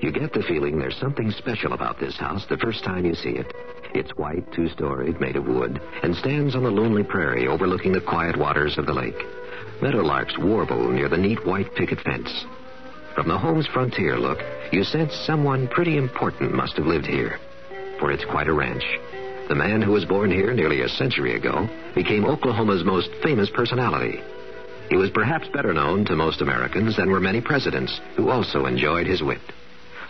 You get the feeling there's something special about this house the first time you see it. It's white, two storied, made of wood, and stands on a lonely prairie overlooking the quiet waters of the lake. Meadowlarks warble near the neat white picket fence. From the home's frontier look, you sense someone pretty important must have lived here. For it's quite a ranch. The man who was born here nearly a century ago became Oklahoma's most famous personality. He was perhaps better known to most Americans than were many presidents who also enjoyed his wit.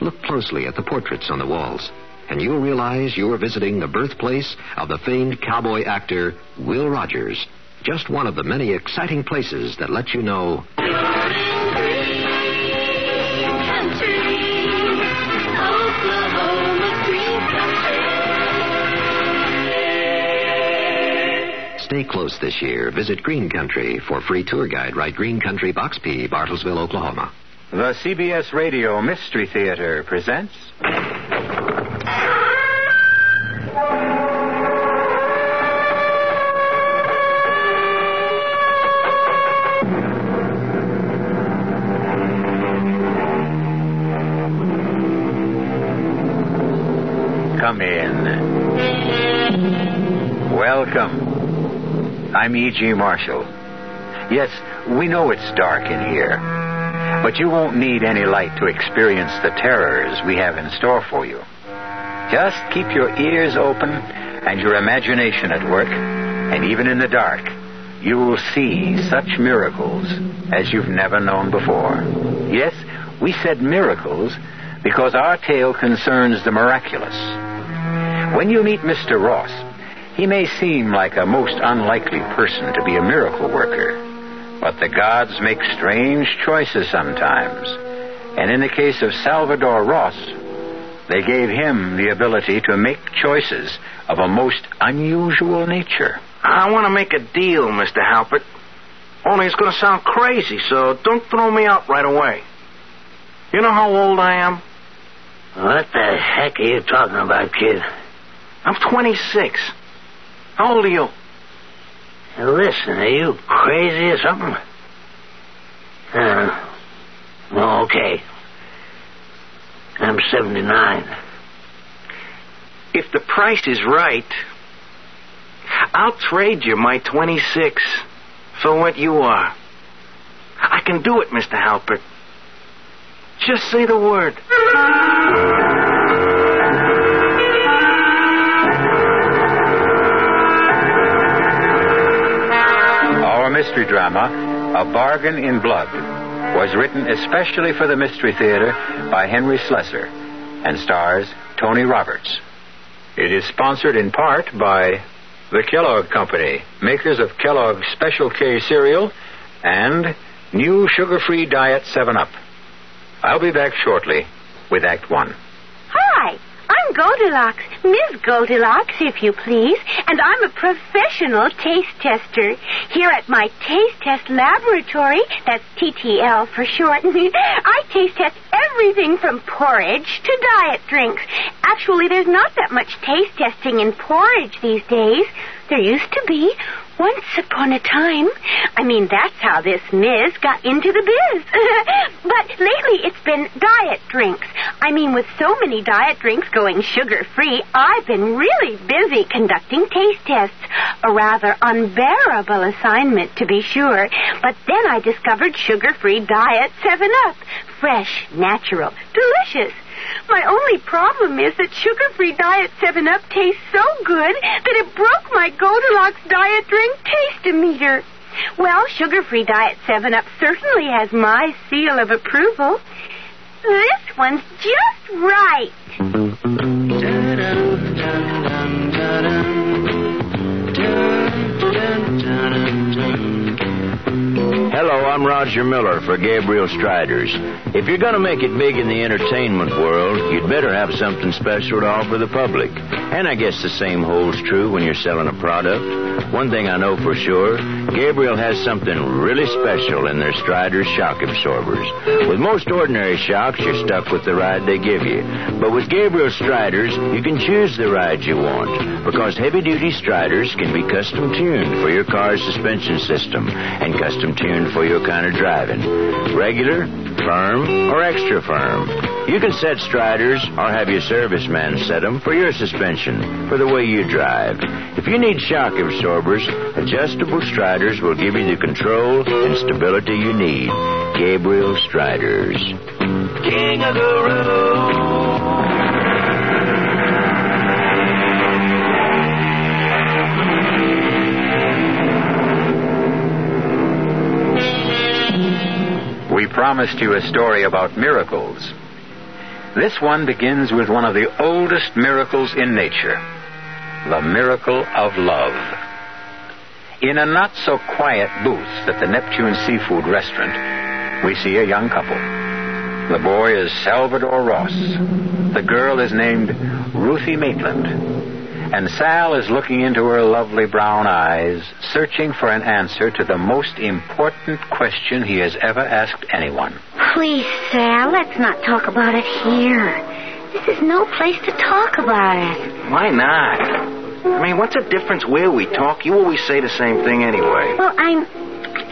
Look closely at the portraits on the walls, and you'll realize you're visiting the birthplace of the famed cowboy actor Will Rogers. Just one of the many exciting places that let you know. Stay close this year. Visit Green Country for free tour guide. Write Green Country Box P, Bartlesville, Oklahoma. The CBS Radio Mystery Theater presents. I'm E.G. Marshall. Yes, we know it's dark in here, but you won't need any light to experience the terrors we have in store for you. Just keep your ears open and your imagination at work, and even in the dark, you will see such miracles as you've never known before. Yes, we said miracles because our tale concerns the miraculous. When you meet Mr. Ross, he may seem like a most unlikely person to be a miracle worker, but the gods make strange choices sometimes. And in the case of Salvador Ross, they gave him the ability to make choices of a most unusual nature. I want to make a deal, Mr. Halpert. Only it's going to sound crazy, so don't throw me out right away. You know how old I am? What the heck are you talking about, kid? I'm 26. How old are you? Now, listen, are you crazy or something? Uh, well, okay. I'm 79. If the price is right, I'll trade you my 26 for what you are. I can do it, Mr. Halpert. Just say the word. Mystery drama, A Bargain in Blood, was written especially for the Mystery Theater by Henry Slesar and stars Tony Roberts. It is sponsored in part by the Kellogg Company, makers of Kellogg's Special K cereal and new sugar-free diet 7-Up. I'll be back shortly with Act 1. Hi, I'm Goldilocks, Miss Goldilocks, if you please, and I'm a professional taste tester. Here at my Taste Test Laboratory, that's TTL for short, I taste test everything from porridge to diet drinks. Actually, there's not that much taste testing in porridge these days. There used to be. Once upon a time. I mean, that's how this Miz got into the biz. but lately it's been diet drinks. I mean, with so many diet drinks going sugar free, I've been really busy conducting taste tests. A rather unbearable assignment, to be sure. But then I discovered sugar free diet 7 Up. Fresh, natural, delicious. My only problem is that sugar-free Diet 7-Up tastes so good that it broke my Goldilocks diet drink taste-o-meter. Well, sugar-free Diet 7-Up certainly has my seal of approval. This one's just right. Hello, I'm Roger Miller for Gabriel Striders. If you're going to make it big in the entertainment world, you'd better have something special to offer the public. And I guess the same holds true when you're selling a product. One thing I know for sure, Gabriel has something really special in their Striders shock absorbers. With most ordinary shocks, you're stuck with the ride they give you. But with Gabriel Striders, you can choose the ride you want. Because heavy-duty Striders can be custom tuned for your car's suspension system and custom tuned for your kind of driving. Regular, firm or extra firm. You can set striders or have your serviceman set them for your suspension, for the way you drive. If you need shock absorbers, adjustable striders will give you the control and stability you need. Gabriel Striders. King of the road. Promised you a story about miracles. This one begins with one of the oldest miracles in nature the miracle of love. In a not so quiet booth at the Neptune Seafood Restaurant, we see a young couple. The boy is Salvador Ross. The girl is named Ruthie Maitland. And Sal is looking into her lovely brown eyes, searching for an answer to the most important question he has ever asked anyone. Please, Sal, let's not talk about it here. This is no place to talk about it. Why not? I mean, what's the difference where we talk? You always say the same thing anyway. Well, I'm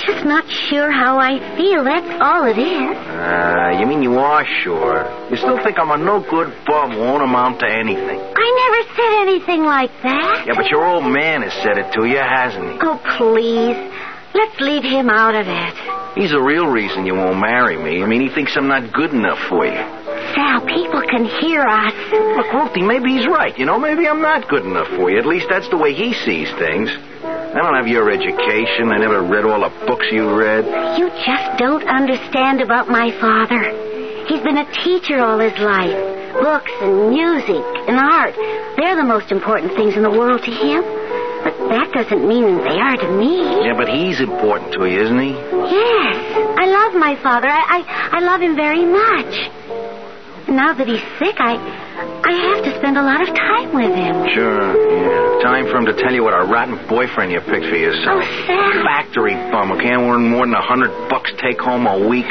just not sure how I feel. That's all it is. Uh, you mean you are sure? You still think I'm a no good bum who won't amount to anything? I never said anything like that. Yeah, but your old man has said it to you, hasn't he? Oh, please. Let's leave him out of it. He's the real reason you won't marry me. I mean, he thinks I'm not good enough for you. Sal, people can hear us. Look, Ruthie, maybe he's right. You know, maybe I'm not good enough for you. At least that's the way he sees things. I don't have your education. I never read all the books you read. You just don't understand about my father. He's been a teacher all his life. Books and music and art. They're the most important things in the world to him. But that doesn't mean they are to me. Yeah, but he's important to you, isn't he? Yes. I love my father. I, I, I love him very much. Now that he's sick, I I have to spend a lot of time with him. Sure, yeah. Time for him to tell you what a rotten boyfriend you picked for yourself. Oh, Sal. Factory bum who can't earn more than a hundred bucks take home a week.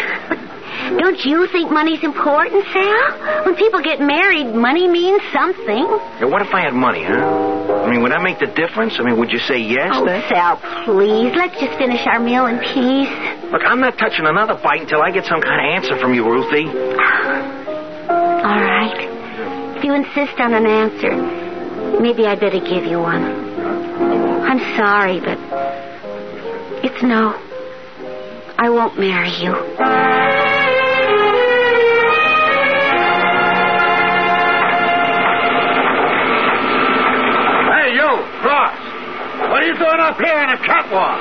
Don't you think money's important, Sal? When people get married, money means something. Yeah, what if I had money, huh? I mean, would that make the difference? I mean, would you say yes Oh, then? Sal, please. Let's just finish our meal in peace. Look, I'm not touching another bite until I get some kind of answer from you, Ruthie. All right. If you insist on an answer, maybe I'd better give you one. I'm sorry, but it's no. I won't marry you. What are you doing up here in a catwalk?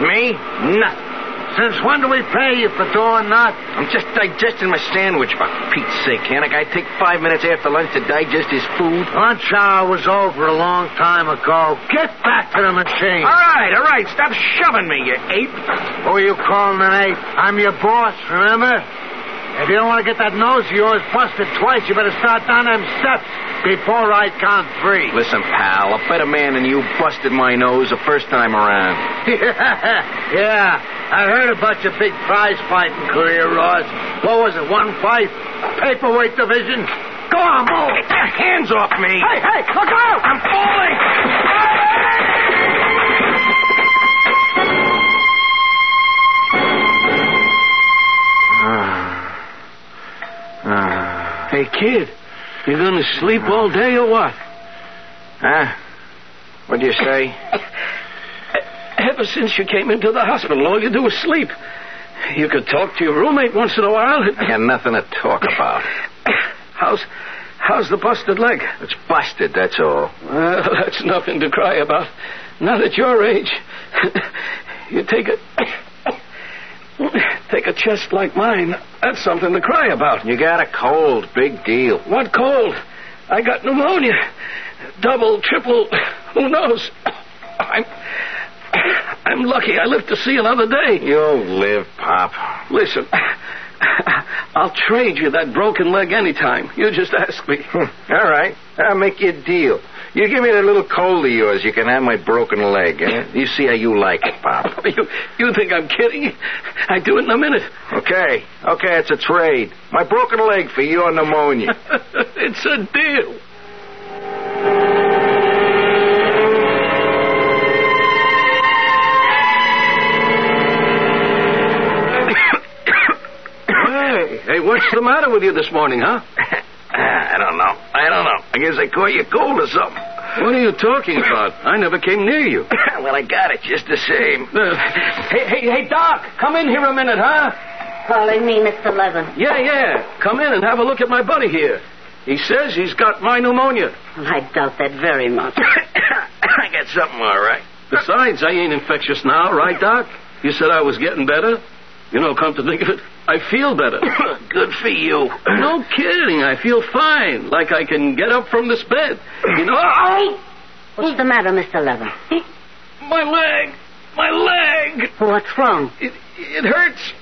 Me? Nothing. Since when do we pay you for doing that? I'm just digesting my sandwich, for Pete's sake. A guy take five minutes after lunch to digest his food? Lunch hour was over a long time ago. Get back to the machine. All right, all right. Stop shoving me, you ape. Who are you calling an ape? I'm your boss, remember? If you don't want to get that nose of yours busted twice, you better start down them steps before I count three. Listen, pal, a better man than you busted my nose the first time around. yeah, I heard about your big prize fighting career, Ross. What was it, one fight? Paperweight division? Go on, move. Get your hands off me. Hey, hey, look out! I'm falling. Ah. Hey, kid, you gonna sleep all day or what? Huh? What'd you say? Ever since you came into the hospital, all you do is sleep. You could talk to your roommate once in a while. I got nothing to talk about. How's how's the busted leg? It's busted, that's all. Well, that's nothing to cry about. Not at your age. you take a take a chest like mine. That's something to cry about. You got a cold, big deal. What cold? I got pneumonia. Double, triple, who knows? I'm I'm lucky I lived to see another day. You'll live, Pop. Listen, I'll trade you that broken leg anytime. You just ask me. All right, I'll make you a deal. You give me that little cold of yours, you can have my broken leg. Eh? You see how you like it, Pop. You, you think I'm kidding? I do it in a minute. Okay, okay, it's a trade. My broken leg for your pneumonia. it's a deal. Hey, hey, what's the matter with you this morning, huh? I don't know. I don't know. I guess I caught you cold or something. What are you talking about? I never came near you. well, I got it just the same. Uh, hey, hey, hey, Doc, come in here a minute, huh? Calling me Mr. Levin. Yeah, yeah. Come in and have a look at my buddy here. He says he's got my pneumonia. Well, I doubt that very much. I got something all right. Besides, I ain't infectious now, right, Doc? You said I was getting better. You know, come to think of it, I feel better. Good for you. No kidding. I feel fine. Like I can get up from this bed. You know. Oh! What's the matter, Mr. Levin? Hmm? My leg. My leg. What's wrong? It, it hurts.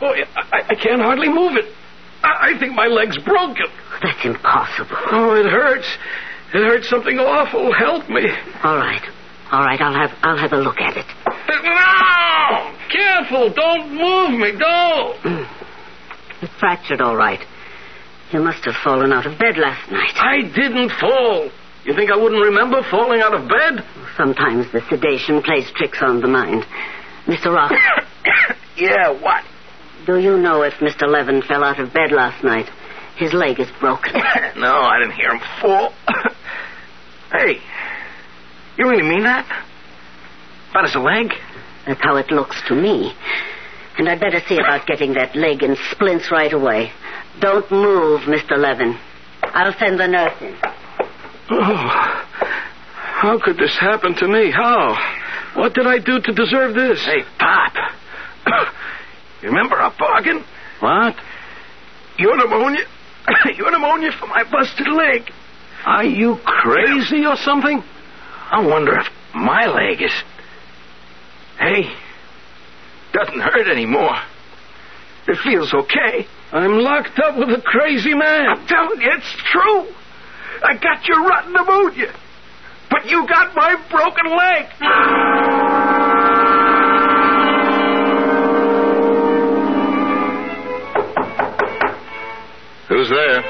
Oh, Boy, I, I can't hardly move it. I, I think my leg's broken. That's impossible. Oh, it hurts. It hurts something awful. Help me. All right. All right, I'll have I'll have a look at it. No! Careful! Don't move me! Don't! Mm. It's fractured, all right. You must have fallen out of bed last night. I didn't fall. You think I wouldn't remember falling out of bed? Sometimes the sedation plays tricks on the mind. Mr. Rock, yeah, what? do you know if Mr. Levin fell out of bed last night? His leg is broken. no, I didn't hear him fall. hey, you really mean that? About his leg? That's how it looks to me. And I'd better see about getting that leg in splints right away. Don't move, Mr. Levin. I'll send the nurse in. Oh, how could this happen to me? How? What did I do to deserve this? Hey, Pop. you remember our bargain? What? Your pneumonia. Your pneumonia for my busted leg. Are you crazy or something? I wonder if my leg is. Hey, doesn't hurt anymore. It feels okay. I'm locked up with a crazy man. I'm telling you, it's true. I got your rotten pneumonia, but you got my broken leg. Who's there?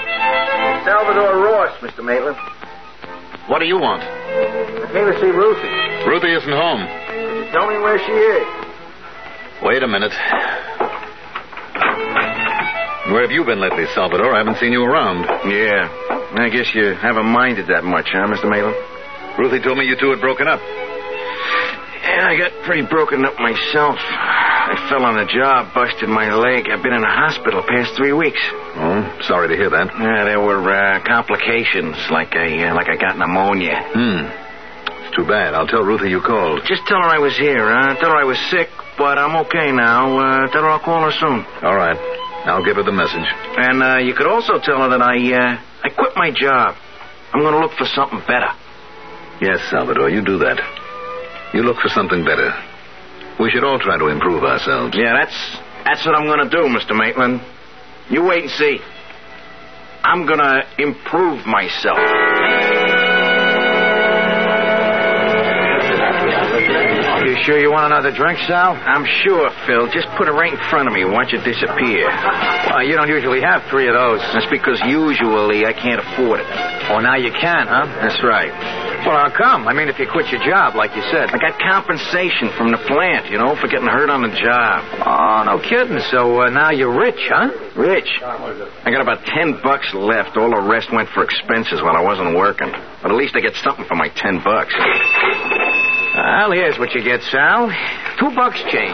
Salvador Ross, Mr. Maitland. What do you want? I came to see Ruthie. Ruthie isn't home. Could you tell me where she is? Wait a minute. Where have you been lately, Salvador? I haven't seen you around. Yeah. I guess you haven't minded that much, huh, Mr. Maitland? Ruthie told me you two had broken up. Yeah, I got pretty broken up myself. I fell on a job, busted my leg. I've been in a hospital past three weeks. Oh, sorry to hear that. Yeah, there were uh, complications, like I uh, like I got pneumonia. Hmm. Too bad. I'll tell Ruthie you called. Just tell her I was here. Huh? Tell her I was sick, but I'm okay now. Uh, tell her I'll call her soon. All right. I'll give her the message. And uh, you could also tell her that I uh, I quit my job. I'm going to look for something better. Yes, Salvador, you do that. You look for something better. We should all try to improve ourselves. Yeah, that's that's what I'm going to do, Mr. Maitland. You wait and see. I'm going to improve myself. Sure you want another drink, Sal? I'm sure, Phil. Just put it right in front of me. Watch it disappear. Well, you don't usually have three of those. That's because usually I can't afford it. Oh, now you can, huh? That's right. Well, how come? I mean, if you quit your job, like you said. I got compensation from the plant, you know, for getting hurt on the job. Oh, no kidding. So uh, now you're rich, huh? Rich. I got about ten bucks left. All the rest went for expenses while I wasn't working. But at least I get something for my ten bucks. Well, here's what you get, Sal. Two bucks change.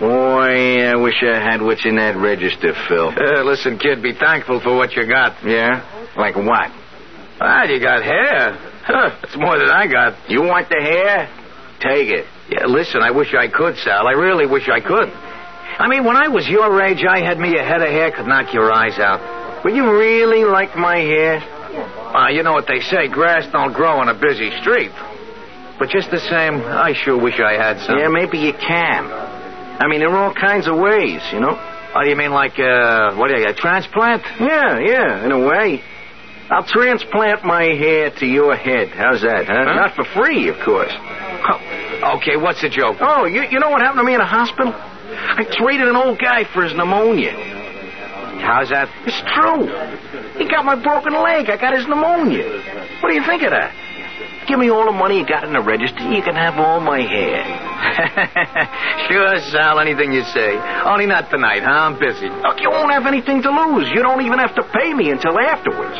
Boy, I wish I had what's in that register, Phil. Uh, listen, kid, be thankful for what you got. Yeah? Like what? Well, you got hair. Huh, that's more than I got. You want the hair? Take it. Yeah, listen, I wish I could, Sal. I really wish I could. I mean, when I was your age, I had me a head of hair could knock your eyes out. Would you really like my hair? Uh, you know what they say, grass don't grow on a busy street. But just the same, I sure wish I had some. Yeah, maybe you can. I mean, there are all kinds of ways, you know? Oh, you mean like, uh, what a transplant? Yeah, yeah, in a way. I'll transplant my hair to your head. How's that, huh? Huh? Not for free, of course. Oh, Okay, what's the joke? Oh, you, you know what happened to me in a hospital? I traded an old guy for his pneumonia. How's that? It's true. He got my broken leg. I got his pneumonia. What do you think of that? Give me all the money you got in the register, you can have all my hair. sure, Sal, anything you say. Only not tonight, huh? I'm busy. Look, you won't have anything to lose. You don't even have to pay me until afterwards.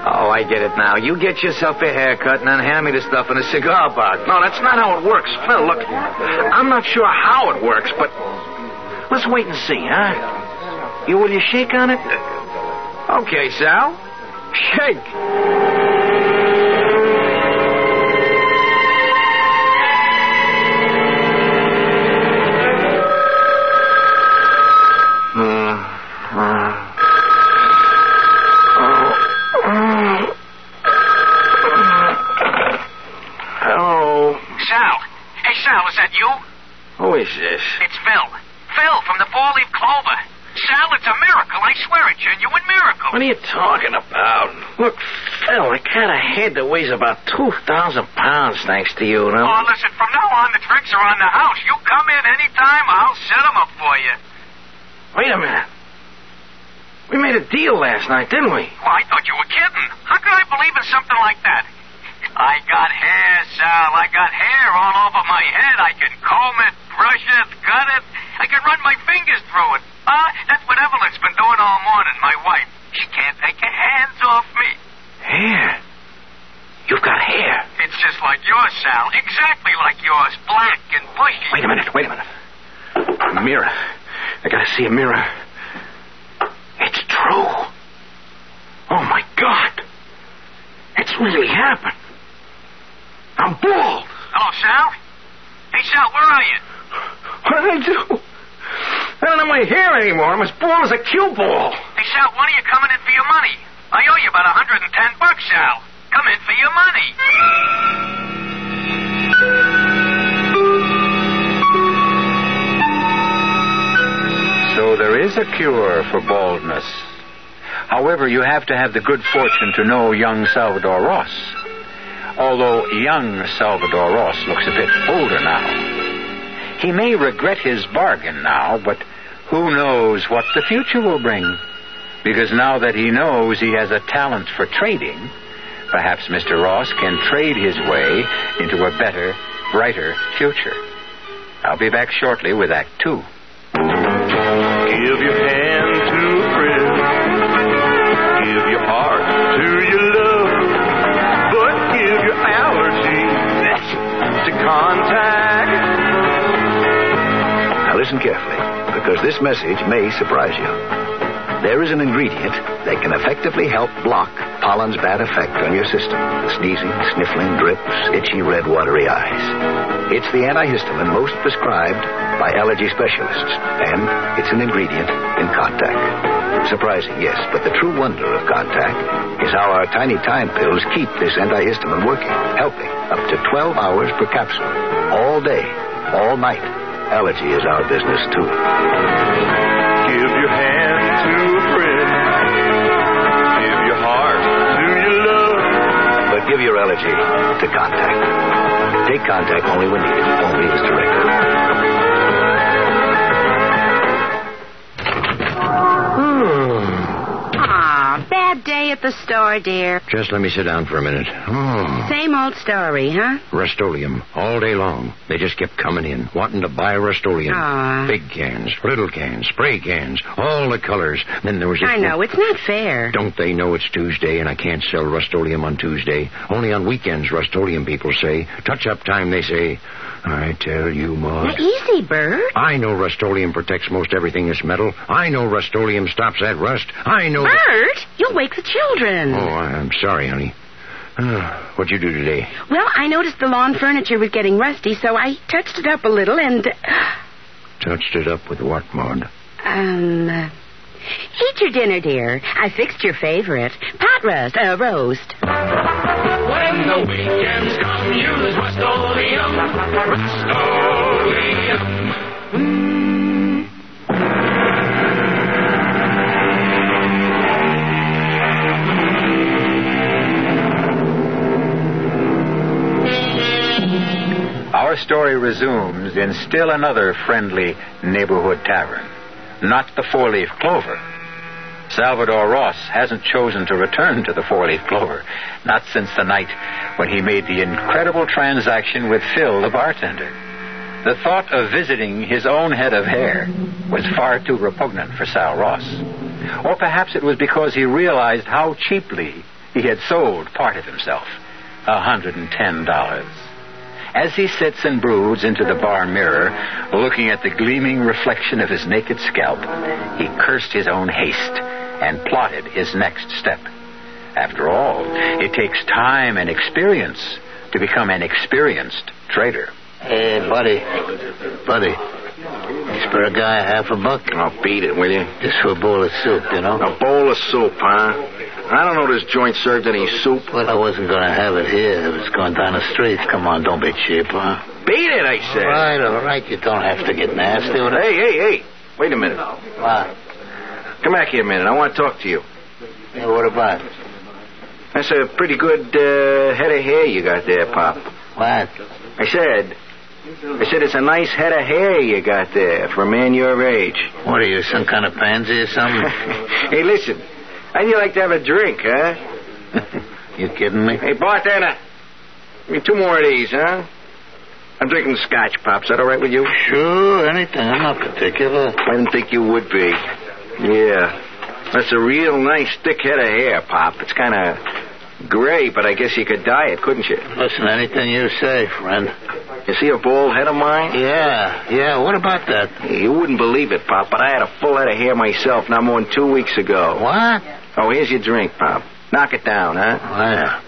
Oh, I get it now. You get yourself a haircut and then hand me the stuff in a cigar box. No, that's not how it works. Phil, look, I'm not sure how it works, but let's wait and see, huh? You will you shake on it? Okay, Sal. Shake. What are you talking about? Look, Phil, I got a head that weighs about 2,000 pounds thanks to you, know? Oh, listen, from now on, the drinks are on the house. You come in anytime, I'll set them up for you. Wait a minute. We made a deal last night, didn't we? Well, I thought you were kidding. How could I believe in something like that? I got hair, Sal. I got hair all over my head. I can comb it, brush it, cut it. I can run my fingers through it. Huh? That's what Evelyn's been doing all morning, my wife. She can't take her hands off me. Hair? You've got hair. It's just like yours, Sal. Exactly like yours. Black and bushy. Wait a minute, wait a minute. A mirror. I gotta see a mirror. It's true. Oh, my God. It's really happened. I'm bald. Hello, Sal? Hey, Sal, where are you? What did I do? I don't have my hair anymore. I'm as bald as a cue ball. Hey, Sal, when are you coming in for your money? I owe you about a 110 bucks, Sal. Come in for your money. So there is a cure for baldness. However, you have to have the good fortune to know young Salvador Ross. Although young Salvador Ross looks a bit older now. He may regret his bargain now, but who knows what the future will bring? Because now that he knows he has a talent for trading, perhaps Mr. Ross can trade his way into a better, brighter future. I'll be back shortly with Act Two. Give your hand to a friend. Give your heart to your love. But give your allergy to Contac. Now listen carefully, because this message may surprise you. There is an ingredient that can effectively help block pollen's bad effect on your system. Sneezing, sniffling, drips, itchy red watery eyes. It's the antihistamine most prescribed by allergy specialists, and it's an ingredient in Contac. Surprising, yes, but the true wonder of Contac is how our tiny time pills keep this antihistamine working, helping up to 12 hours per capsule, all day, all night. Allergy is our business, too. Give your hand to a friend. Give your heart to your love. But give your allergy to Contac. Take Contac only when needed, only as directed. At the store, dear. Just let me sit down for a minute. Oh, Same old story, huh? Rust-Oleum, all day long. They just kept coming in, wanting to buy Rust-Oleum. Aw. Big cans, little cans, spray cans, all the colors. Then there was... I know, it's not fair. Don't they know it's Tuesday and I can't sell Rust-Oleum on Tuesday? Only on weekends, Rust-Oleum people say. Touch-up time, they say. I tell you, Now, Maud. easy, Bert. I know Rust-Oleum protects most everything that's metal. I know Rust-Oleum stops that rust. I know... Bert, you'll wake the children. Oh, I'm sorry, honey. Uh, what'd you do today? Well, I noticed the lawn furniture was getting rusty, so I touched it up a little and. Touched it up with what, Maud? Um. uh, Eat your dinner, dear. I fixed your favorite pot roast, uh, roast. When the weekends come, use Rust-Oleum. Rust-Oleum. Our story resumes in still another friendly neighborhood tavern. Not the four leaf clover. Salvador Ross hasn't chosen to return to the four leaf clover, not since the night when he made the incredible transaction with Phil, the bartender. The thought of visiting his own head of hair was far too repugnant for Sal Ross. Or perhaps it was because he realized how cheaply he had sold part of himself $110. As he sits and broods into the bar mirror, looking at the gleaming reflection of his naked scalp, he cursed his own haste and plotted his next step. After all, it takes time and experience to become an experienced trader. Hey, buddy. Buddy. Spare a guy half a buck? I'll beat it, will you? Just for a bowl of soup, you know? A bowl of soup, huh? I don't know this joint served any soup. Well, I wasn't going to have it here. It was going down the street. Come on, don't be cheap, huh? Beat it, I said. All right, all right. You don't have to get nasty with it. Hey, hey, hey. Wait a minute. What? Come back here a minute. I want to talk to you. Yeah, what about? That's a pretty good uh, head of hair you got there, Pop. What? I said, I said it's a nice head of hair you got there for a man your age. What are you, some kind of pansy or something? hey, listen. How'd you like to have a drink, huh? you kidding me? Hey, bartender. Give me two more of these, huh? I'm drinking scotch, Pop. Is that all right with you? Sure, anything. I'm not particular. I didn't think you would be. Yeah. That's a real nice thick head of hair, Pop. It's kind of gray, but I guess you could dye it, couldn't you? Listen, anything you say, friend. You see a bald head of mine? Yeah, yeah. What about that? You wouldn't believe it, Pop, but I had a full head of hair myself not more than two weeks ago. What? Oh, here's your drink, Pop. Knock it down, huh? Wow.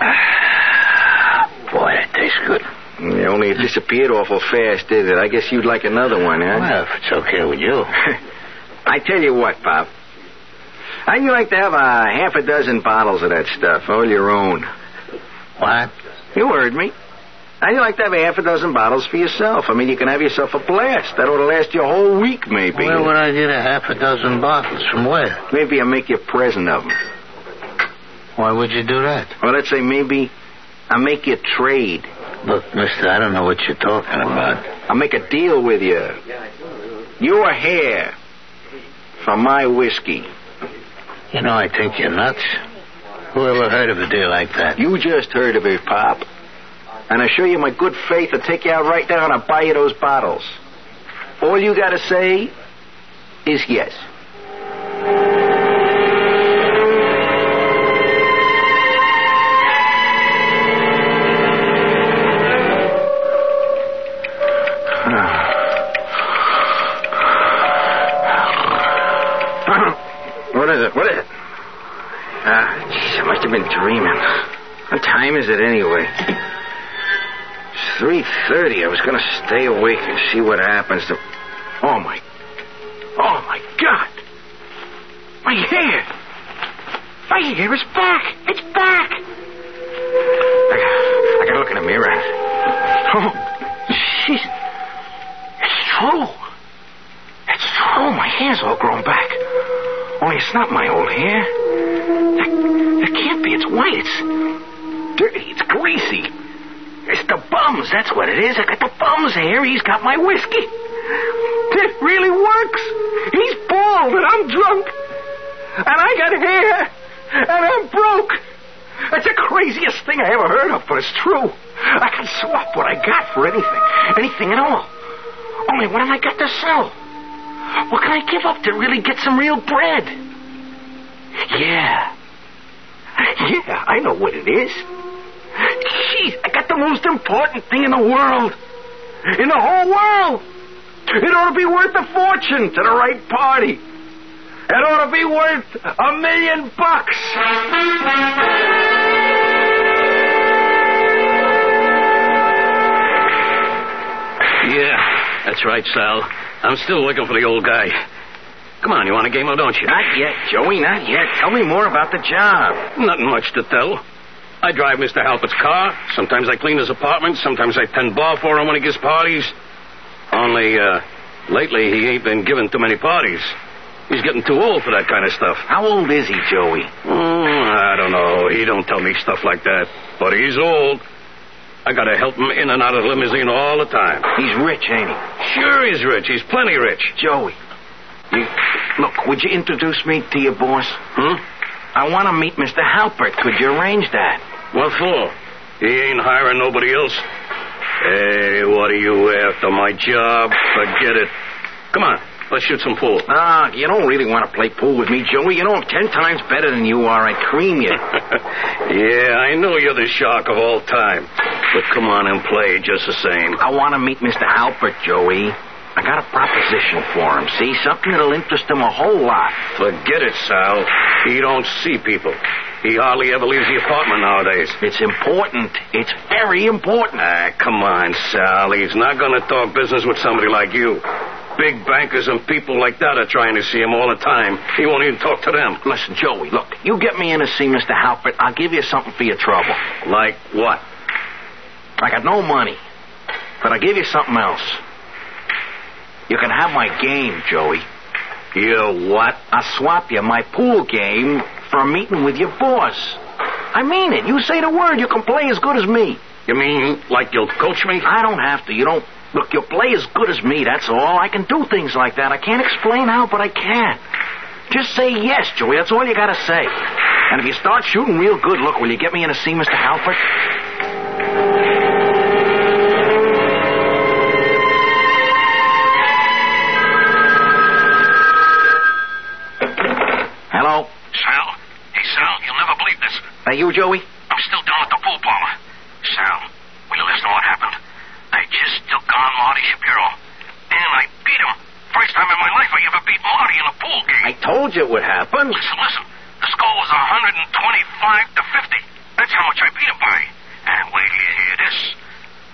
Boy, that tastes good. Yeah, only it disappeared awful fast, did it? I guess you'd like another one, huh? Well, if it's okay with you. I tell you what, Pop. How'd you like to have a half a dozen bottles of that stuff, all your own? What? You heard me. How'd you like to have a half a dozen bottles for yourself? I mean, you can have yourself a blast. That ought to last you a whole week, maybe. Where would I get a half a dozen bottles? From where? Maybe I'll make you a present of them. Why would you do that? Well, let's say maybe I'll make you a trade. Look, mister, I don't know what you're talking about. I'll make a deal with you. Your hair for my whiskey. You know, I think you're nuts. Who ever heard of a deal like that? You just heard of it, Pop. And I show you my good faith to take you out right now and I'll buy you those bottles. All you gotta say is yes. What is it? What is it? Ah, jeez, I must have been dreaming. What time is it anyway? It's three thirty. I was going to stay awake and see what happens. To... Oh my! Oh my God! My hair! My hair is back! It's back! I got, I got to look in the mirror. Oh, jeez! It's true. It's true. My hair's all grown back. Only it's not my old hair. That, that can't be. It's white. It's dirty. It's greasy. That's what it is. I got the bums hair. He's got my whiskey. It really works. He's bald and I'm drunk. And I got hair. And I'm broke. That's the craziest thing I ever heard of, but it's true. I can swap what I got for anything. Anything at all. Only what have I got to sell? What can I give up to really get some real bread? Yeah. Yeah, I know what it is. I got the most important thing in the world. In the whole world. It ought to be worth a fortune to the right party. It ought to be worth a million bucks. Yeah, that's right, Sal. I'm still looking for the old guy. Come on, you want a game or don't you? Not yet, Joey, not yet. Tell me more about the job. Nothing much to tell. I drive Mr. Halpert's car. Sometimes I clean his apartment. Sometimes I tend bar for him when he gives parties. Only, uh, lately he ain't been giving too many parties. He's getting too old for that kind of stuff. How old is he, Joey? Mm, I don't know. He don't tell me stuff like that. But he's old. I gotta help him in and out of the limousine all the time. He's rich, ain't he? Sure he's rich. He's plenty rich. Joey, You, look, would you introduce me to your boss? Hmm? I want to meet Mr. Halpert. Could you arrange that? What for? He ain't hiring nobody else. Hey, what are you after? My job? Forget it. Come on, let's shoot some pool. Ah, you don't really want to play pool with me, Joey. You know I'm ten times better than you are. I'd cream you. yeah, I know you're the shark of all time. But come on and play just the same. I want to meet Mr. Halpert, Joey. I got a proposition for him. See, something that'll interest him a whole lot. Forget it, Sal. He don't see people. He hardly ever leaves the apartment nowadays. It's important. It's very important. Ah, come on, Sal. He's not going to talk business with somebody like you. Big bankers and people like that are trying to see him all the time. He won't even talk to them. Listen, Joey, look, you get me in to see Mr. Halpert, I'll give you something for your trouble. Like what? I got no money, but I'll give you something else. You can have my game, Joey. You what? I'll swap you my pool game for a meeting with your boss. I mean it. You say the word, you can play as good as me. You mean like you'll coach me? I don't have to. You don't. Look, you'll play as good as me, that's all. I can do things like that. I can't explain how, but I can. Just say yes, Joey. That's all you gotta say. And if you start shooting real good, look, will you get me in to see Mr. Halpert? Are you Joey? I'm still down at the pool parlor. Sal, will you listen to what happened? I just took on Marty Shapiro. And I beat him. First time in my life I ever beat Marty in a pool game. I told you it would happen. Listen, listen. The score was 125 to 50. That's how much I beat him by. And wait till you hear this.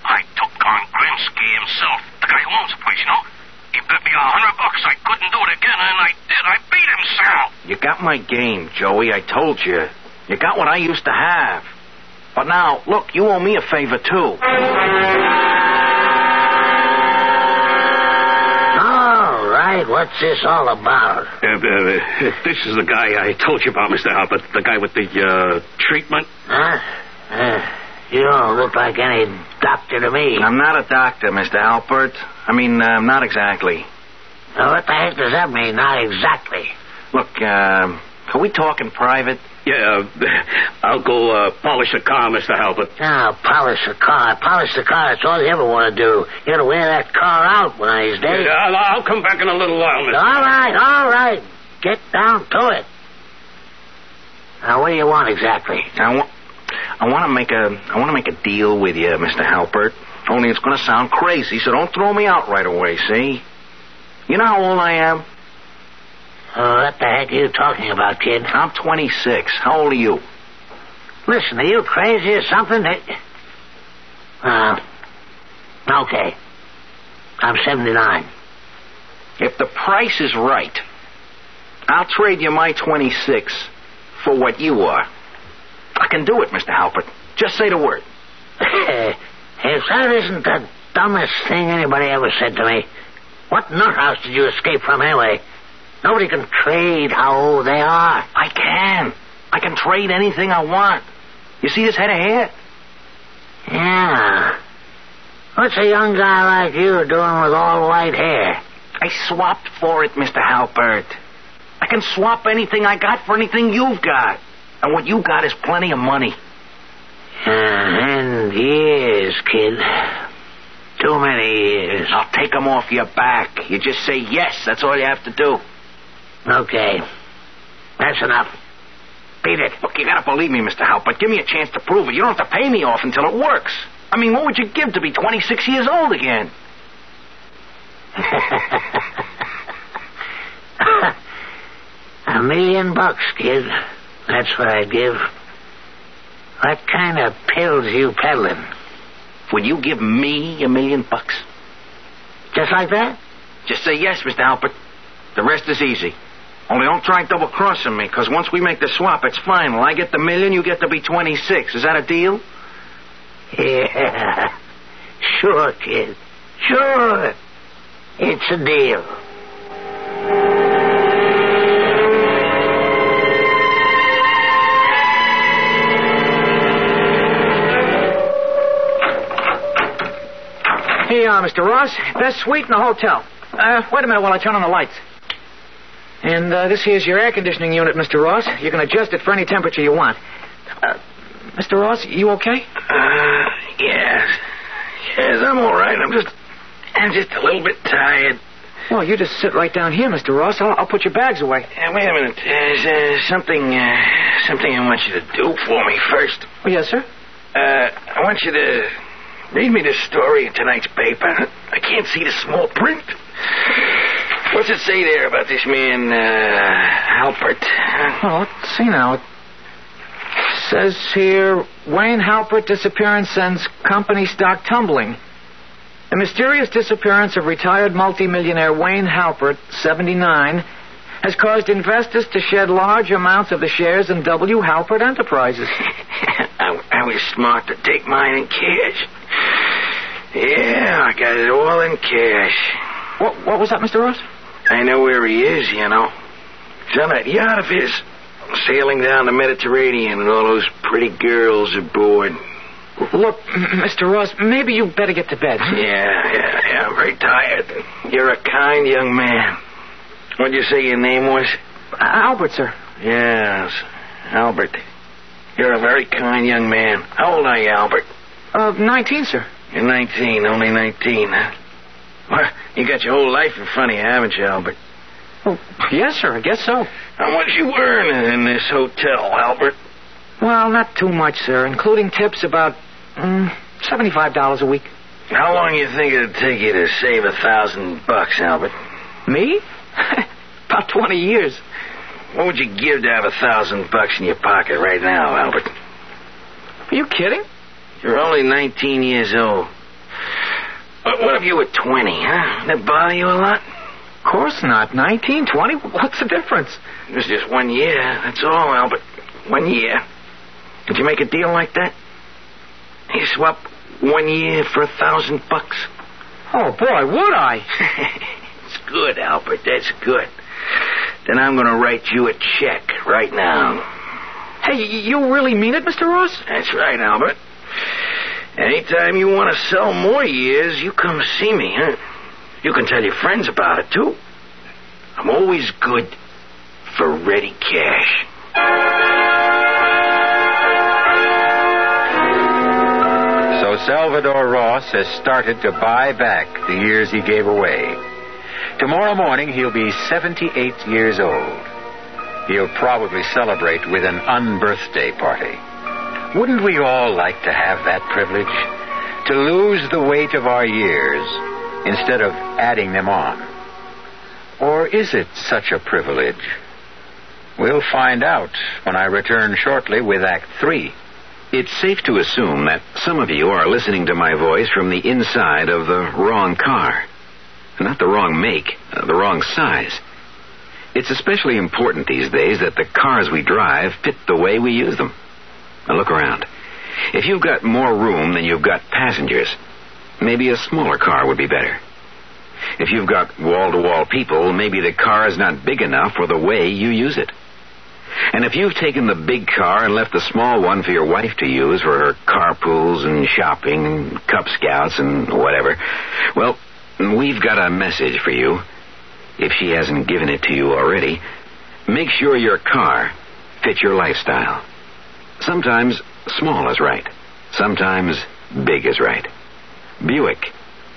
I took on Grimsky himself, the guy who owns the place, you know? He bet me a hundred bucks I couldn't do it again, and I did. I beat him, Sal. You got my game, Joey. I told you. You got what I used to have. But now, look, you owe me a favor, too. All right, what's this all about? Uh, uh, this is the guy I told you about, Mr. Halpert. The guy with the uh, treatment. Huh? Uh, you don't look like any doctor to me. I'm not a doctor, Mr. Alpert. I mean, uh, not exactly. Now, what the heck does that mean? Not exactly. Look, uh, can we talk in private? Yeah, uh, I'll go uh, polish the car, Mr. Halpert. Now, polish the car. Polish the car. That's all you ever want to do. You gotta wear that car out one of these days. Yeah, I'll, I'll come back in a little while, Mr. All right, all right. Get down to it. Now, what do you want exactly? I want, I want to make a, I want to make a deal with you, Mr. Halpert. Only it's going to sound crazy, so don't throw me out right away. See? You know how old I am? Oh, what the heck are you talking about, kid? I'm 26. How old are you? Listen, are you crazy or something? Uh, okay. I'm 79. If the price is right, I'll trade you my 26 for what you are. I can do it, Mr. Halpert. Just say the word. if that isn't the dumbest thing anybody ever said to me, what nut house did you escape from anyway? Nobody can trade how old they are. I can. I can trade anything I want. You see this head of hair? Yeah. What's a young guy like you doing with all white hair? I swapped for it, Mr. Halpert. I can swap anything I got for anything you've got. And what you got is plenty of money. Uh, and years, kid. Too many years. I'll take 'em off your back. You just say yes. That's all you have to do. Okay. That's enough. Beat it. Look, you gotta believe me, Mr. Halpert. Give me a chance to prove it. You don't have to pay me off until it works. I mean, what would you give to be 26 years old again? a million bucks, kid. That's what I'd give. What kind of pills you peddling? Would you give me a million bucks? Just like that? Just say yes, Mr. Halpert. The rest is easy. Only don't try double crossing me, because once we make the swap, it's final. I get the million, you get to be 26. Is that a deal? Yeah. Sure, kid. Sure. It's a deal. Hey, uh, Mr. Ross, best suite in the hotel. Uh, wait a minute while I turn on the lights. And uh, this here's your air conditioning unit, Mr. Ross. You can adjust it for any temperature you want. Uh, Mr. Ross, you okay? Uh, yes. Yes, I'm all right. I'm just, I'm just a little bit tired. Well, you just sit right down here, Mr. Ross. I'll, I'll put your bags away. Uh, wait a minute. There's uh, something, uh, something I want you to do for me first. Oh, yes, sir. Uh, I want you to read me this story in tonight's paper. I can't see the small print. What's it say there about this man, uh, Halpert? Well, let's see now. It says here Wayne Halpert disappearance sends company stock tumbling. The mysterious disappearance of retired multimillionaire Wayne Halpert, 79, has caused investors to shed large amounts of the shares in W. Halpert Enterprises. I, I was smart to take mine in cash. Yeah, I got it all in cash. What, what was that, Mr. Ross? I know where he is, you know. He's on that yacht of his, sailing down the Mediterranean with all those pretty girls aboard. Look, Mr. Ross, maybe you better get to bed. Yeah, yeah, yeah, I'm very tired. You're a kind young man. What'd you say your name was? Albert, sir. Yes, Albert. You're a very kind young man. How old are you, Albert? Uh, 19, sir. You're 19, only 19, huh? Well, you got your whole life in front of you, haven't you, Albert? Oh, yes, sir, I guess so. How much you earning in this hotel, Albert? Well, not too much, sir, including tips about mm, $75 a week. How long do you think it'd take you to save a thousand bucks, Albert? Me? About 20 years. What would you give to have a thousand bucks in your pocket right now, Albert? Are you kidding? You're only 19 years old. What if you were 20, huh? That bother you a lot? Of course not. 19, 20? What's the difference? It was just one year. That's all, Albert. One year. Did you make a deal like that? You swap one year for a thousand bucks. Oh, boy, would I? it's good, Albert. That's good. Then I'm going to write you a check right now. Hey, you really mean it, Mr. Ross? That's right, Albert. Anytime you want to sell more years, you come see me, huh? You can tell your friends about it, too. I'm always good for ready cash. So Salvador Ross has started to buy back the years he gave away. Tomorrow morning he'll be 78 years old. He'll probably celebrate with an unbirthday party. Wouldn't we all like to have that privilege? To lose the weight of our years instead of adding them on? Or is it such a privilege? We'll find out when I return shortly with Act Three. It's safe to assume that some of you are listening to my voice from the inside of the wrong car. Not the wrong make, uh, the wrong size. It's especially important these days that the cars we drive fit the way we use them. Now look around. If you've got more room than you've got passengers, maybe a smaller car would be better. If you've got wall to wall people, maybe the car is not big enough for the way you use it. And if you've taken the big car and left the small one for your wife to use for her carpools and shopping and Cub Scouts and whatever, well, we've got a message for you. If she hasn't given it to you already, make sure your car fits your lifestyle. Sometimes small is right. Sometimes big is right. Buick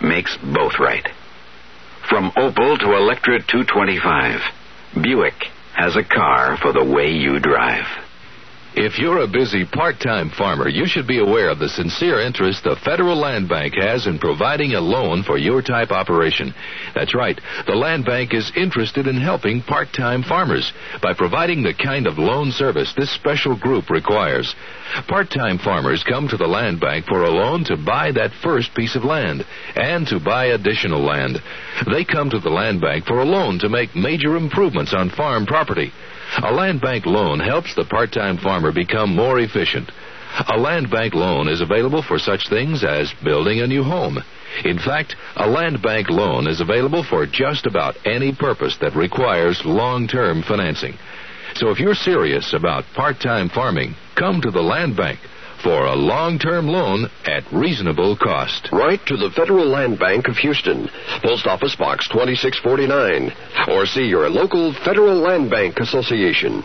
makes both right. From Opel to Electra 225, Buick has a car for the way you drive. If you're a busy part-time farmer, you should be aware of the sincere interest the Federal Land Bank has in providing a loan for your type operation. That's right. The Land Bank is interested in helping part-time farmers by providing the kind of loan service this special group requires. Part-time farmers come to the Land Bank for a loan to buy that first piece of land and to buy additional land. They come to the Land Bank for a loan to make major improvements on farm property. A land bank loan helps the part-time farmer become more efficient. A land bank loan is available for such things as building a new home. In fact, a land bank loan is available for just about any purpose that requires long-term financing. So if you're serious about part-time farming, come to the land bank for a long-term loan at reasonable cost. Write to the Federal Land Bank of Houston, Post Office Box 2649, or see your local Federal Land Bank Association.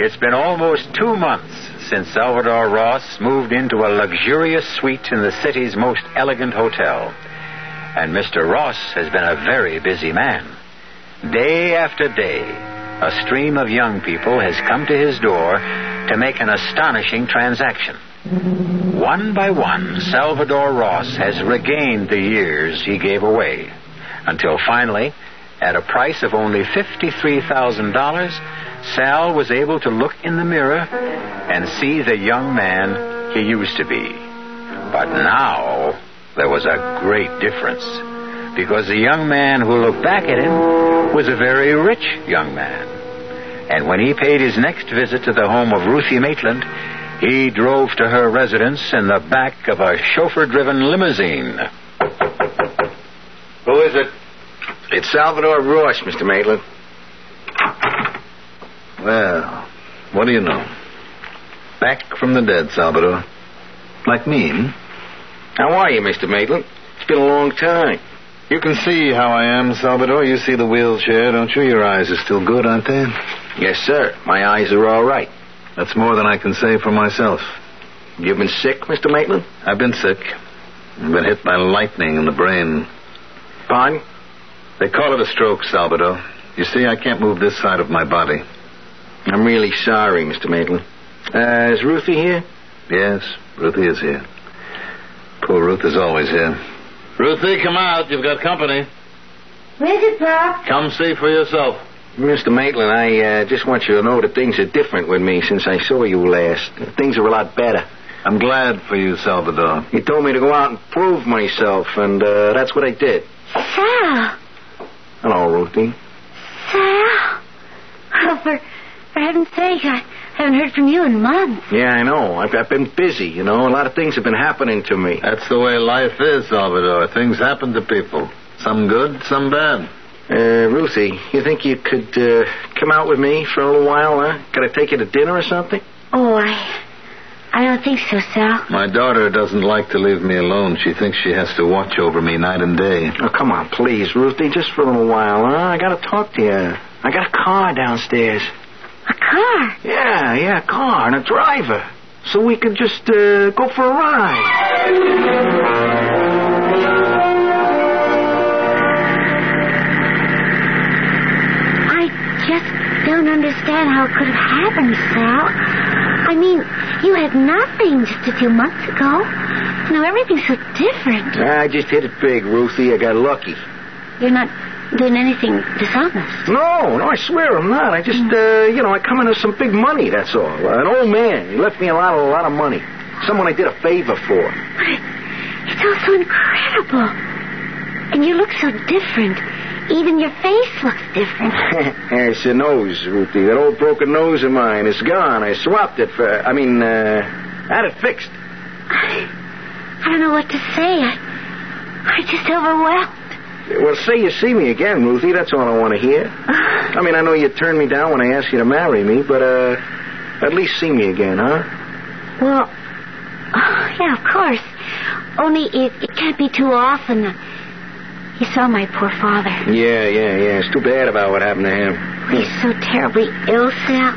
It's been almost two months since Salvador Ross moved into a luxurious suite in the city's most elegant hotel. And Mr. Ross has been a very busy man. Day after day, a stream of young people has come to his door to make an astonishing transaction. One by one, Salvador Ross has regained the years he gave away. Until finally, at a price of only $53,000, Sal was able to look in the mirror and see the young man he used to be. But now, there was a great difference. Because the young man who looked back at him was a very rich young man. And when he paid his next visit to the home of Ruthie Maitland, he drove to her residence in the back of a chauffeur driven limousine. Who is it? It's Salvador Ross, Mr. Maitland. Well, what do you know? Back from the dead, Salvador. Like me, hmm? How are you, Mr. Maitland? It's been a long time. You can see how I am, Salvador. You see the wheelchair, don't you? Your eyes are still good, aren't they? Yes, sir. My eyes are all right. That's more than I can say for myself. You've been sick, Mr. Maitland? I've been sick. I've been hit by lightning in the brain. Pardon? They call it a stroke, Salvador. You see, I can't move this side of my body. I'm really sorry, Mr. Maitland. Uh, is Ruthie here? Yes, Ruthie is here. Poor Ruth is always here. Ruthie, come out. You've got company. Where's it, Pop? Come see for yourself. Mr. Maitland, I uh, just want you to know that things are different with me since I saw you last. Things are a lot better. I'm glad for you, Salvador. You told me to go out and prove myself, and uh, that's what I did. Sal. Hello, Ruthie. Sal. For, for heaven's sake, I haven't heard from you in months. Yeah, I know. I've, I've been busy, you know. A lot of things have been happening to me. That's the way life is, Salvador. Things happen to people. Some good, some bad. Uh, Ruthie, you think you could uh, come out with me for a little while, huh? Could I take you to dinner or something? Oh, I. I don't think so, Sal. My daughter doesn't like to leave me alone. She thinks she has to watch over me night and day. Oh, come on, please, Ruthie, just for a little while, huh? I gotta talk to you. I got a car downstairs. A car? Yeah, yeah, a car and a driver. So we could just uh, go for a ride. I just don't understand how it could have happened, Sal. I mean, you had nothing just a few months ago. Now everything's so different. I just hit it big, Ruthie. I got lucky. You're not doing anything dishonest. No, no, I swear I'm not. I just, uh, you know, I come into some big money, that's all. An old man. He left me a lot, a lot of money. Someone I did a favor for. But It's all so incredible. And you look so different. Even your face looks different. it's your nose, Ruthie. That old broken nose of mine is gone. I swapped it for, I mean, uh, had it fixed. I I don't know what to say. I, I'm just overwhelmed. Well, say you see me again, Ruthie. That's all I want to hear. I mean, I know you turned me down when I asked you to marry me, but, uh, at least see me again, huh? Well, oh, yeah, of course. Only it, it can't be too often. You saw my poor father. Yeah, yeah, yeah. It's too bad about what happened to him. He's so terribly ill, Sal.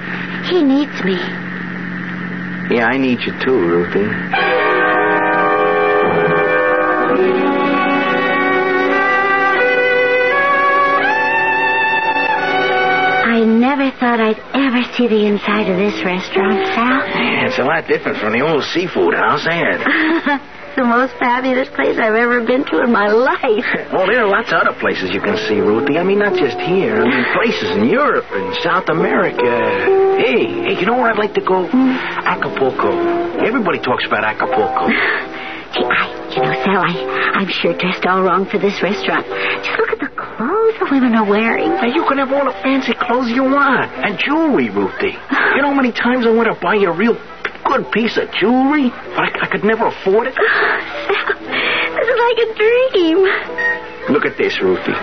He needs me. Yeah, I need you too, Ruthie. Never thought I'd ever see the inside of this restaurant, Sal. Yeah, it's a lot different from the old seafood house, ain't it? the most fabulous place I've ever been to in my life. well, there are lots of other places you can see, Ruthie. I mean, not just here. I mean, places in Europe and South America. Hey, hey, you know where I'd like to go? Hmm. Acapulco. Everybody talks about Acapulco. Hey, I, you know, Sal, I, I'm sure dressed all wrong for this restaurant. Just look at the clothes the women are wearing. Now, you can have all the fancy clothes you want. And jewelry, Ruthie. You know how many times I want to buy you a real good piece of jewelry? But I, I could never afford it. Sal, like a dream. Look at this, Ruthie.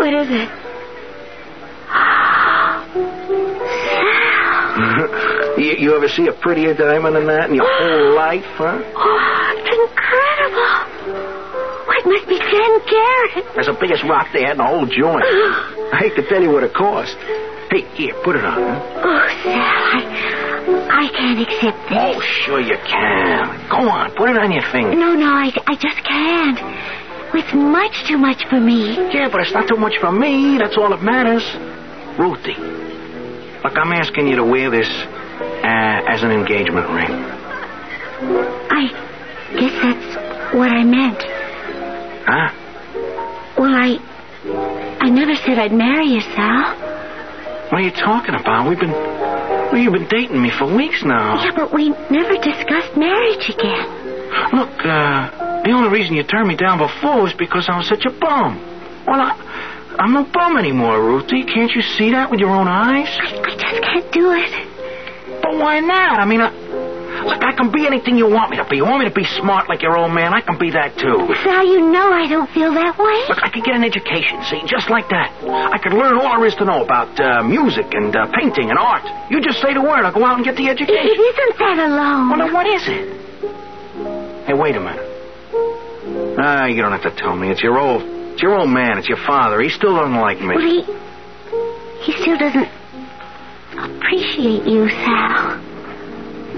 What is it? you, you ever see a prettier diamond than that in your whole life, huh? Oh, it's incredible. It must be ten carats. That's the biggest rock they had in the whole joint. I hate to tell you what it cost. Hey, here, put it on. Huh? Oh, Sal, I, I can't accept this. Oh, sure you can. Go on, put it on your finger. No, no, I, I just can't. It's much too much for me. Yeah, but it's not too much for me. That's all that matters. Ruthie, look, I'm asking you to wear this uh, as an engagement ring. I guess that's what I meant. Huh? Well, I, I never said I'd marry you, Sal. What are you talking about? We've been, well, you've been dating me for weeks now. Yeah, but we never discussed marriage again. Look, uh, the only reason you turned me down before was because I was such a bum. Well, I, I'm no bum anymore, Ruthie. Can't you see that with your own eyes? I, I just can't do it. But why not? I mean, I, look, I can be anything you want me to be. You want me to be smart like your old man? I can be that too. Sal, you know I don't feel that way. Look, I could get an education, see, just like that. I could learn all there is to know about uh, music and uh, painting and art. You just say the word, I'll go out and get the education. isn't that alone. Well, then what is it? Hey, wait a minute. Ah, you don't have to tell me. It's your old, it's your old man. It's your father. He still doesn't like me. Well, he, he still doesn't appreciate you, Sal.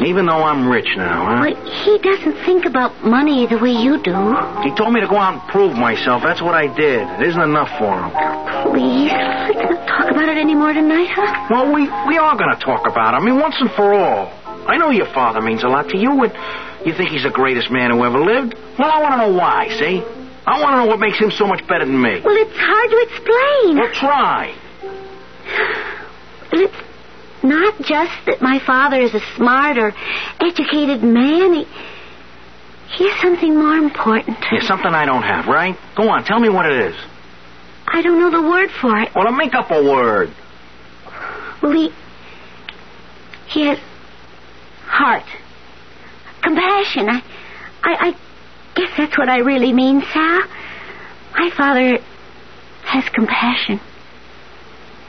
Even though I'm rich now, huh? But he doesn't think about money the way you do. He told me to go out and prove myself. That's what I did. It isn't enough for him. Please, let's not talk about it anymore tonight, huh? Well, we we are going to talk about it. I mean, once and for all. I know your father means a lot to you, and you think he's the greatest man who ever lived. Well, I want to know why. See? I want to know what makes him so much better than me. Well, it's hard to explain. Well, try. Not just that my father is a smart or educated man. He, he has something more important. Yeah, something I don't have, right? Go on, tell me what it is. I don't know the word for it. Well, then make up a word. Well, he. He has heart. Compassion. I, I, I guess that's what I really mean, Sal. My father has compassion.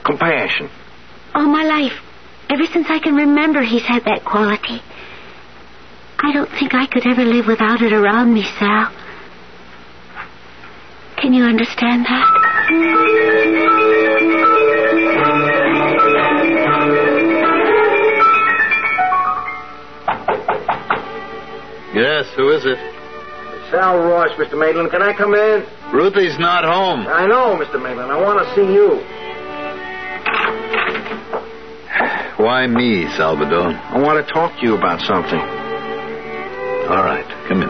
Compassion. All my life, ever since I can remember, he's had that quality. I don't think I could ever live without it around me, Sal. Can you understand that? Yes, who is it? Sal Ross, Mr. Maitland. Can I come in? Ruthie's not home. I know, Mr. Maitland. I want to see you. Why me, Salvador? I want to talk to you about something. All right, come in.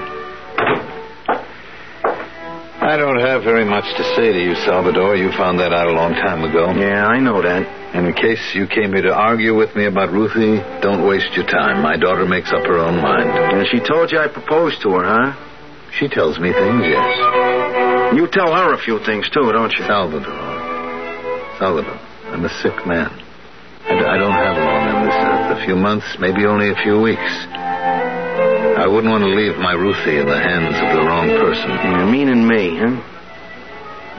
I don't have very much to say to you, Salvador. You found that out a long time ago. Yeah, I know that. And in case you came here to argue with me about Ruthie, don't waste your time. My daughter makes up her own mind. And she told you I proposed to her, huh? She tells me things, yes. You tell her a few things, too, don't you? Salvador. Salvador, I'm a sick man. I, I don't have long on this earth. A few months, maybe only a few weeks. I wouldn't want to leave my Ruthie in the hands of the wrong person. Yeah, meaning me, huh?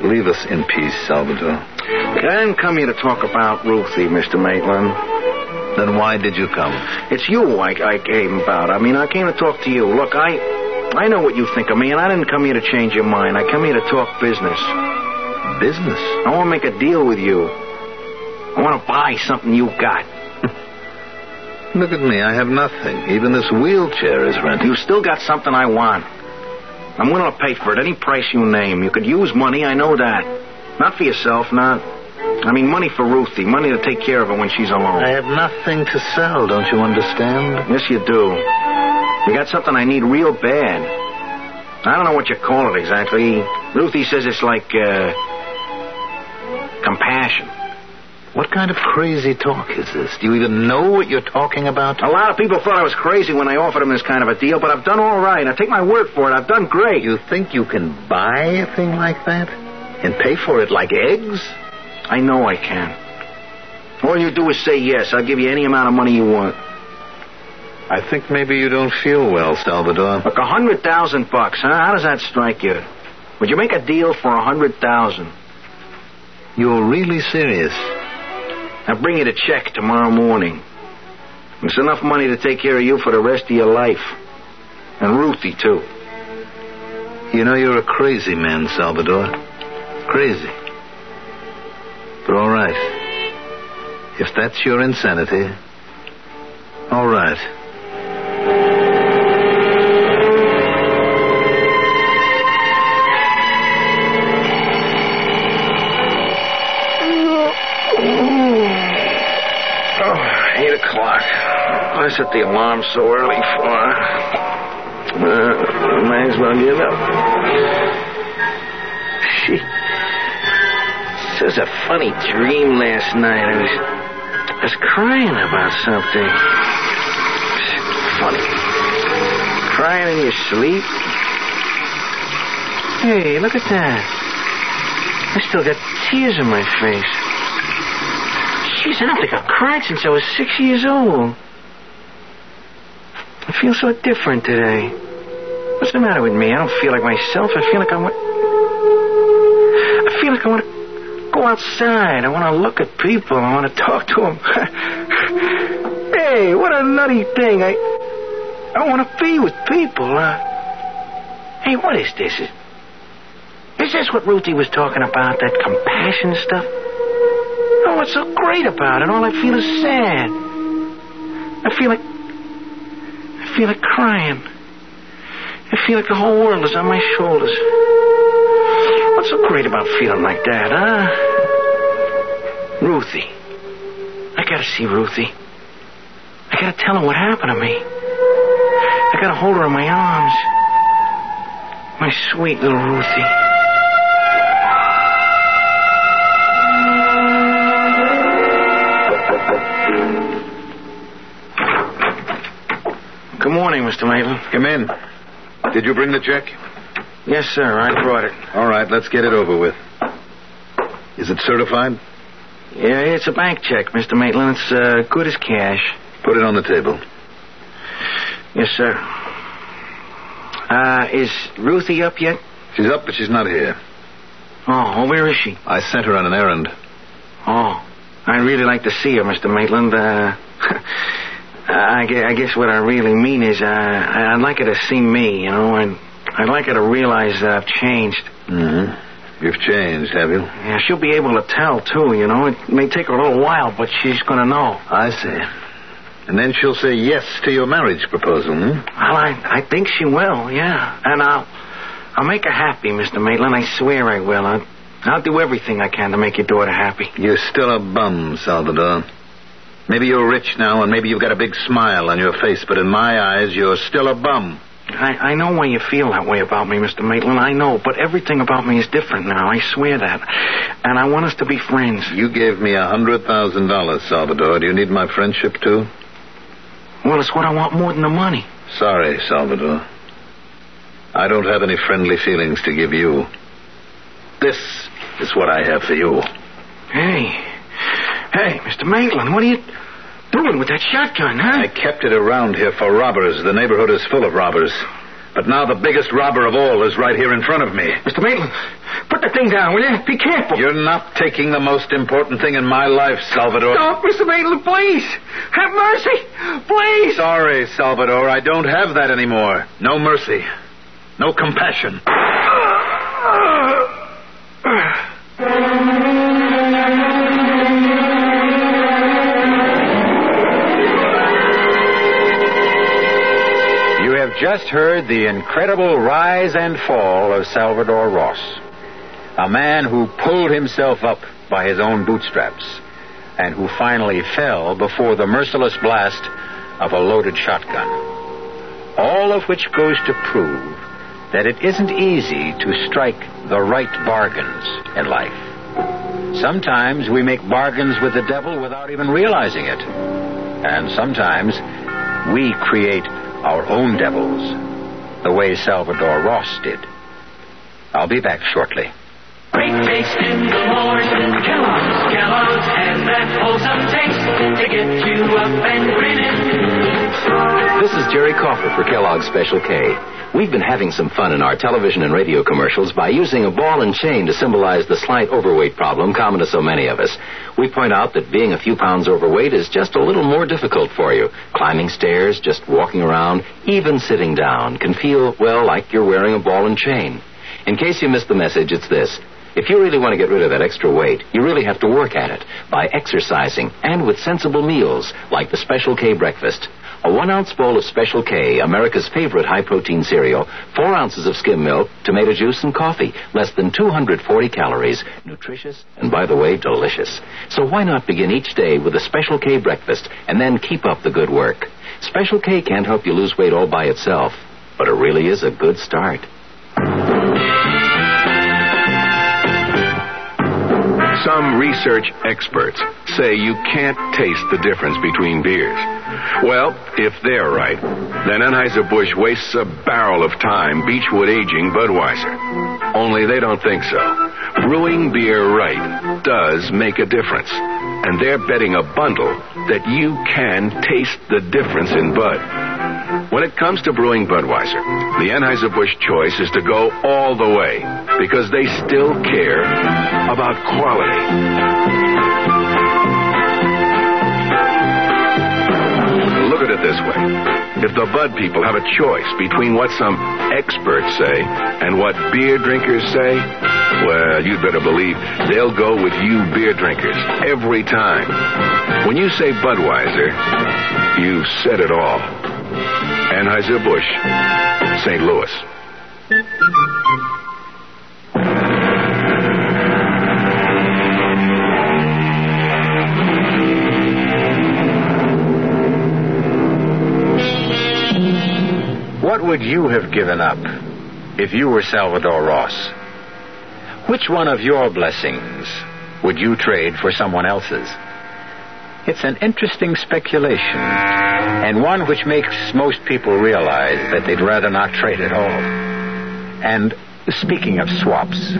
Leave us in peace, Salvador. I didn't come here to talk about Ruthie, Mr. Maitland. Then why did you come? It's you I, I came about. I mean, I came to talk to you. Look, I I know what you think of me, and I didn't come here to change your mind. I come here to talk business. Business? I want to make a deal with you. I want to buy something you've got. Look at me. I have nothing. Even this wheelchair is rented. You still got something I want. I'm willing to pay for it, any price you name. You could use money, I know that. Not for yourself, not. I mean, money for Ruthie, money to take care of her when she's alone. I have nothing to sell, don't you understand? Yes, you do. You got something I need real bad. I don't know what you call it exactly. Ruthie says it's like, uh, compassion. What kind of crazy talk is this? Do you even know what you're talking about? A lot of people thought I was crazy when I offered them this kind of a deal, but I've done all right. I take my word for it. I've done great. You think you can buy a thing like that? And pay for it like eggs? I know I can. All you do is say yes. I'll give you any amount of money you want. I think maybe you don't feel well, Salvador. Look, a hundred thousand bucks, huh? How does that strike you? Would you make a deal for a hundred thousand? You're really serious? I'll bring you the check tomorrow morning. It's enough money to take care of you for the rest of your life. And Ruthie, too. You know, you're a crazy man, Salvador. Crazy. But all right. If that's your insanity, all right. Set the alarm so early for. Uh, might as well give up. She says a funny dream last night. I was, I was crying about something. Funny. Crying in your sleep? Hey, look at that. I still got tears in my face. Jeez, I don't think I've cried since I was six years old. Feel so different today. What's the matter with me? I don't feel like myself. I feel like I want. I feel like I want to go outside. I want to look at people. I want to talk to them. hey, what a nutty thing. I. I want to be with people. Uh, hey, what is this? Is, is this what Ruthie was talking about? That compassion stuff? Oh, what's so great about it? All I feel is sad. I feel like. I feel like crying. I feel like the whole world is on my shoulders. What's so great about feeling like that, huh? Ruthie. I gotta see Ruthie. I gotta tell her what happened to me. I gotta hold her in my arms. My sweet little Ruthie. Good morning, Mr. Maitland. Come in. Did you bring the check? Yes, sir. I brought it. All right, let's get it over with. Is it certified? Yeah, it's a bank check, Mr. Maitland. It's uh, good as cash. Put it on the table. Yes, sir. Uh, is Ruthie up yet? She's up, but she's not here. Oh, well, where is she? I sent her on an errand. Oh, I'd really like to see her, Mr. Maitland. Uh, I, guess, I guess what I really mean is uh, I'd like her to see me, you know, and I'd like her to realize that I've changed. Mm-hmm. You've changed, have you? Yeah, she'll be able to tell, too, you know. It may take her a little while, but she's going to know. I see. And then she'll say yes to your marriage proposal, hmm? Well, I, I think she will, yeah. And I'll, I'll make her happy, Mr. Maitland. I swear I will. I'll, I'll do everything I can to make your daughter happy. You're still a bum, Salvador. Maybe you're rich now, and maybe you've got a big smile on your face, but in my eyes, you're still a bum. I, I know why you feel that way about me, Mr. Maitland. I know, but everything about me is different now. I swear that. And I want us to be friends. You gave me a hundred thousand dollars, Salvador. Do you need my friendship too? Well, it's what I want more than the money. Sorry, Salvador. I don't have any friendly feelings to give you. This is what I have for you. Hey. Hey, Mr. Maitland, what are you doing with that shotgun, huh? I kept it around here for robbers. The neighborhood is full of robbers. But now the biggest robber of all is right here in front of me. Mr. Maitland, put the thing down, will you? Be careful. You're not taking the most important thing in my life, Salvador. Stop, Mr. Maitland, please. Have mercy. Please. Sorry, Salvador. I don't have that anymore. No mercy. No compassion. Just heard the incredible rise and fall of Salvador Ross, a man who pulled himself up by his own bootstraps and who finally fell before the merciless blast of a loaded shotgun. All of which goes to prove that it isn't easy to strike the right bargains in life. Sometimes we make bargains with the devil without even realizing it. And sometimes we create our own devils, the way Salvador Ross did. I'll be back shortly. Great taste in the morning. Kellogg's, Kellogg's has that wholesome taste to get you up and grinning. Is Jerry Coffer for Kellogg's Special K. We've been having some fun in our television and radio commercials by using a ball and chain to symbolize the slight overweight problem common to so many of us. We point out that being a few pounds overweight is just a little more difficult for you. Climbing stairs, just walking around, even sitting down can feel, well, like you're wearing a ball and chain. In case you missed the message, it's this. If you really want to get rid of that extra weight, you really have to work at it by exercising and with sensible meals like the Special K breakfast. A one ounce bowl of Special K, America's favorite high protein cereal, four ounces of skim milk, tomato juice, and coffee. Less than 240 calories. Nutritious and, by the way, delicious. So why not begin each day with a Special K breakfast and then keep up the good work? Special K can't help you lose weight all by itself, but it really is a good start. Some research experts say you can't taste the difference between beers. Well, if they're right, then Anheuser-Busch wastes a barrel of time Beechwood aging Budweiser. Only they don't think so. Brewing beer right does make a difference. And they're betting a bundle that you can taste the difference in Bud. When it comes to brewing Budweiser, the Anheuser-Busch choice is to go all the way because they still care about quality. Look at it this way. If the Bud people have a choice between what some experts say and what beer drinkers say, well, you'd better believe they'll go with you beer drinkers every time. When you say Budweiser, you've said it all. Anheuser-Busch, St. Louis. What would you have given up if you were Salvador Ross? Which one of your blessings would you trade for someone else's? It's an interesting speculation, and one which makes most people realize that they'd rather not trade at all. And speaking of swaps,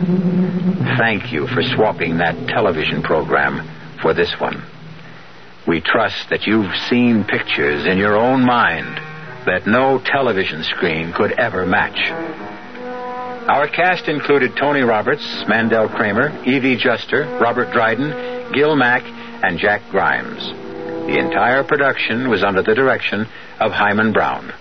thank you for swapping that television program for this one. We trust that you've seen pictures in your own mind that no television screen could ever match. Our cast included Tony Roberts, Mandel Kramer, Evie Juster, Robert Dryden, Gil Mack, and Jack Grimes. The entire production was under the direction of Himan Brown.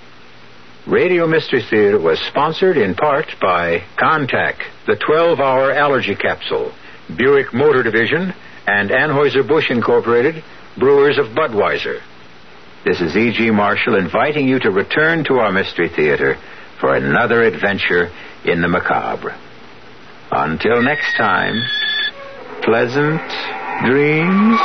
Radio Mystery Theater was sponsored in part by Contac, the 12 hour allergy capsule, Buick Motor Division, and Anheuser-Busch Incorporated, brewers of Budweiser. This is E.G. Marshall inviting you to return to our Mystery Theater for another adventure in the macabre. Until next time, pleasant dreams.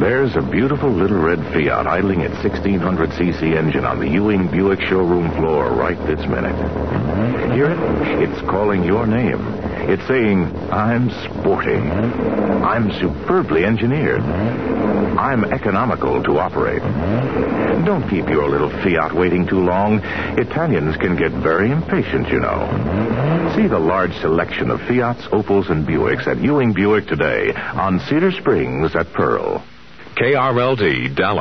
There's a beautiful little red Fiat idling its 1600cc engine on the Ewing Buick showroom floor right this minute. Hear it? It's calling your name. It's saying, I'm sporty. I'm superbly engineered. I'm economical to operate. Don't keep your little Fiat waiting too long. Italians can get very impatient, you know. See the large selection of Fiats, Opels, and Buicks at Ewing Buick today on Cedar Springs at Pearl. KRLD Dallas.